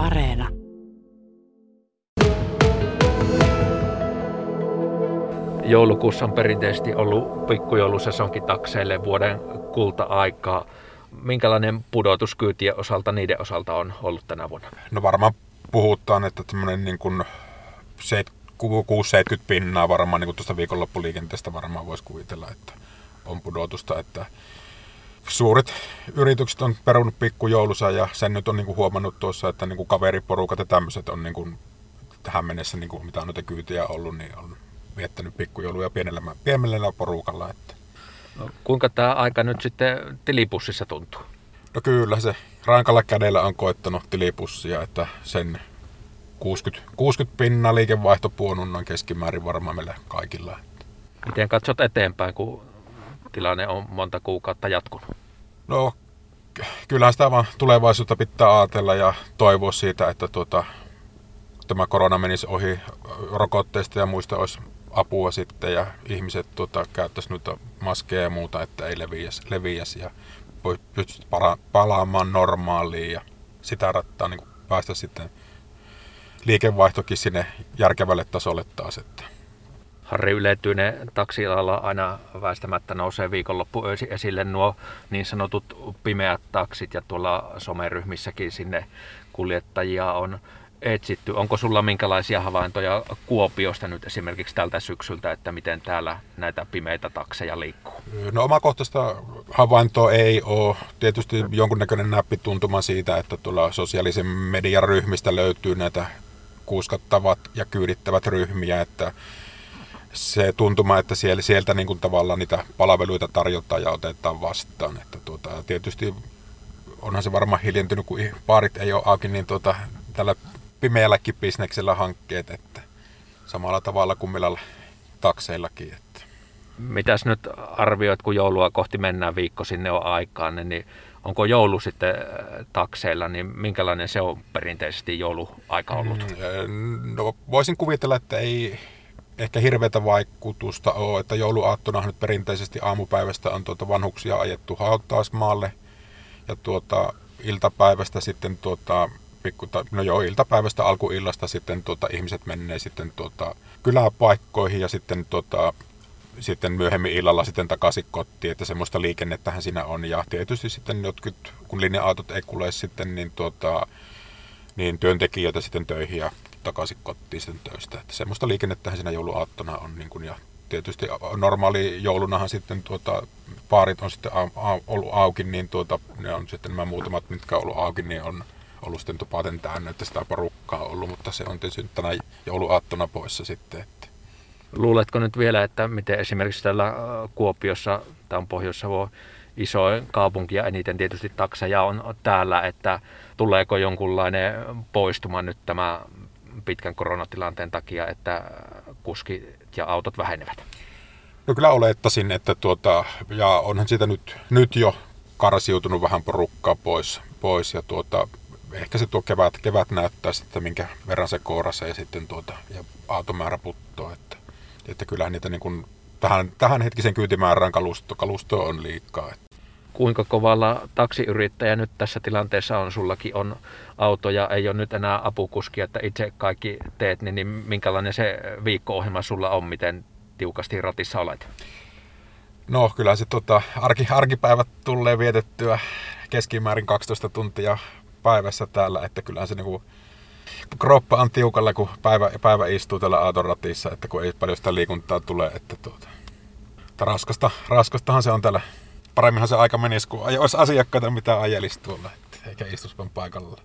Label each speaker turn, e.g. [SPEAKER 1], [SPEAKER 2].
[SPEAKER 1] Areena.
[SPEAKER 2] Joulukuussa on perinteisesti ollut pikkujoulusesonkin takseille vuoden kulta-aikaa. Minkälainen pudotus kyytien osalta niiden osalta on ollut tänä vuonna?
[SPEAKER 3] No varmaan puhutaan, että tämmöinen niin kuin 6-70 pinnaa varmaan niin kuin tuosta viikonloppuliikenteestä varmaan voisi kuvitella, että on pudotusta, että suuret yritykset on perunut pikkujoulussa ja sen nyt on niin kuin huomannut tuossa, että niin kuin kaveriporukat ja tämmöiset on niin kuin tähän mennessä, niin kuin mitä on noita kyytiä ollut, niin on viettänyt pikkujouluja pienellä, pienellä porukalla. Että.
[SPEAKER 2] No, kuinka tämä aika nyt sitten tilipussissa tuntuu?
[SPEAKER 3] No kyllä, se rankalla kädellä on koettanut tilipussia, että sen 60, 60 pinnaa liikevaihtopuonun on keskimäärin varmaan meillä kaikilla.
[SPEAKER 2] Miten katsot eteenpäin, kun tilanne on monta kuukautta jatkunut?
[SPEAKER 3] No kyllähän sitä vaan tulevaisuutta pitää ajatella ja toivoa siitä, että tuota, tämä korona menisi ohi rokotteista ja muista olisi apua sitten ja ihmiset tuota, käyttäisi noita maskeja ja muuta, että ei leviäisi, leviäisi ja voi pystyä para, palaamaan normaaliin ja sitä rattaa niin päästä sitten liikevaihtokin sinne järkevälle tasolle taas. Että.
[SPEAKER 2] Harri Yletyinen taksialalla aina väistämättä nousee viikonloppu esille nuo niin sanotut pimeät taksit ja tuolla someryhmissäkin sinne kuljettajia on etsitty. Onko sulla minkälaisia havaintoja Kuopiosta nyt esimerkiksi tältä syksyltä, että miten täällä näitä pimeitä takseja liikkuu?
[SPEAKER 3] No omakohtaista havaintoa ei ole. Tietysti jonkunnäköinen näppituntuma siitä, että tuolla sosiaalisen median ryhmistä löytyy näitä kuuskattavat ja kyydittävät ryhmiä, että se tuntuma, että siellä, sieltä niin kuin tavallaan niitä palveluita tarjotaan ja otetaan vastaan. Että tuota, tietysti onhan se varmaan hiljentynyt, kun baarit ei ole auki, niin tuota, tällä pimeälläkin bisneksellä hankkeet, että samalla tavalla kuin meillä takseillakin. Että.
[SPEAKER 2] Mitäs nyt arvioit, kun joulua kohti mennään viikko sinne on aikaan, niin onko joulu sitten äh, takseilla, niin minkälainen se on perinteisesti jouluaika ollut?
[SPEAKER 3] Mm, no, voisin kuvitella, että ei ehkä hirveätä vaikutusta ole, että jouluaattona nyt perinteisesti aamupäivästä on tuota vanhuksia ajettu hautausmaalle ja tuota, iltapäivästä sitten tuota, pikku, no joo, iltapäivästä alkuillasta sitten tuota, ihmiset menee sitten tuota, kyläpaikkoihin ja sitten, tuota, sitten myöhemmin illalla sitten takaisin kotiin, että semmoista liikennettähän siinä on. Ja tietysti sitten jotkut, kun linja-autot ei kulje sitten, niin, tuota, niin työntekijöitä sitten töihin ja takaisin kotiin sitten töistä. Että semmoista liikennettähän siinä jouluaattona on. Niin kuin, ja tietysti normaali joulunahan sitten tuota, paarit on sitten a, a, ollut auki, niin tuota, ne on sitten nämä muutamat, mitkä on ollut auki, niin on ollut sitten tupaten täynnä, että sitä porukkaa on ollut, mutta se on tietysti tänä jouluaattona poissa sitten. Että.
[SPEAKER 2] Luuletko nyt vielä, että miten esimerkiksi täällä Kuopiossa, tämä on pohjois iso kaupunki ja eniten tietysti takseja on täällä, että tuleeko jonkunlainen poistuma nyt tämä pitkän koronatilanteen takia, että kuskit ja autot vähenevät?
[SPEAKER 3] No kyllä olettaisin, että tuota, ja onhan siitä nyt, nyt jo karsiutunut vähän porukkaa pois, pois ja tuota, ehkä se tuo kevät, kevät näyttää sitten, minkä verran se kourassa ja sitten tuota, ja automäärä puttoo, että, että kyllähän niitä niin kuin, tähän, tähän hetkisen kyytimäärään kalusto, kalusto on liikaa. Että.
[SPEAKER 2] Kuinka kovalla taksiyrittäjä nyt tässä tilanteessa on? Sullakin on auto ja ei ole nyt enää apukuskia, että itse kaikki teet, niin, niin minkälainen se viikko-ohjelma sulla on, miten tiukasti ratissa olet?
[SPEAKER 3] No kyllä se tota, arki, arkipäivät tulee vietettyä keskimäärin 12 tuntia päivässä täällä, että kyllähän se niinku, kroppa on tiukalla, kun päivä, päivä istuu tällä autoratissa, että kun ei paljon sitä liikuntaa tule, että tuota, raskasta, raskastahan se on täällä. Paremminhan se aika menisi, kun olisi asiakkaita, mitä ajelisi tuolla, eikä istuspan paikalla.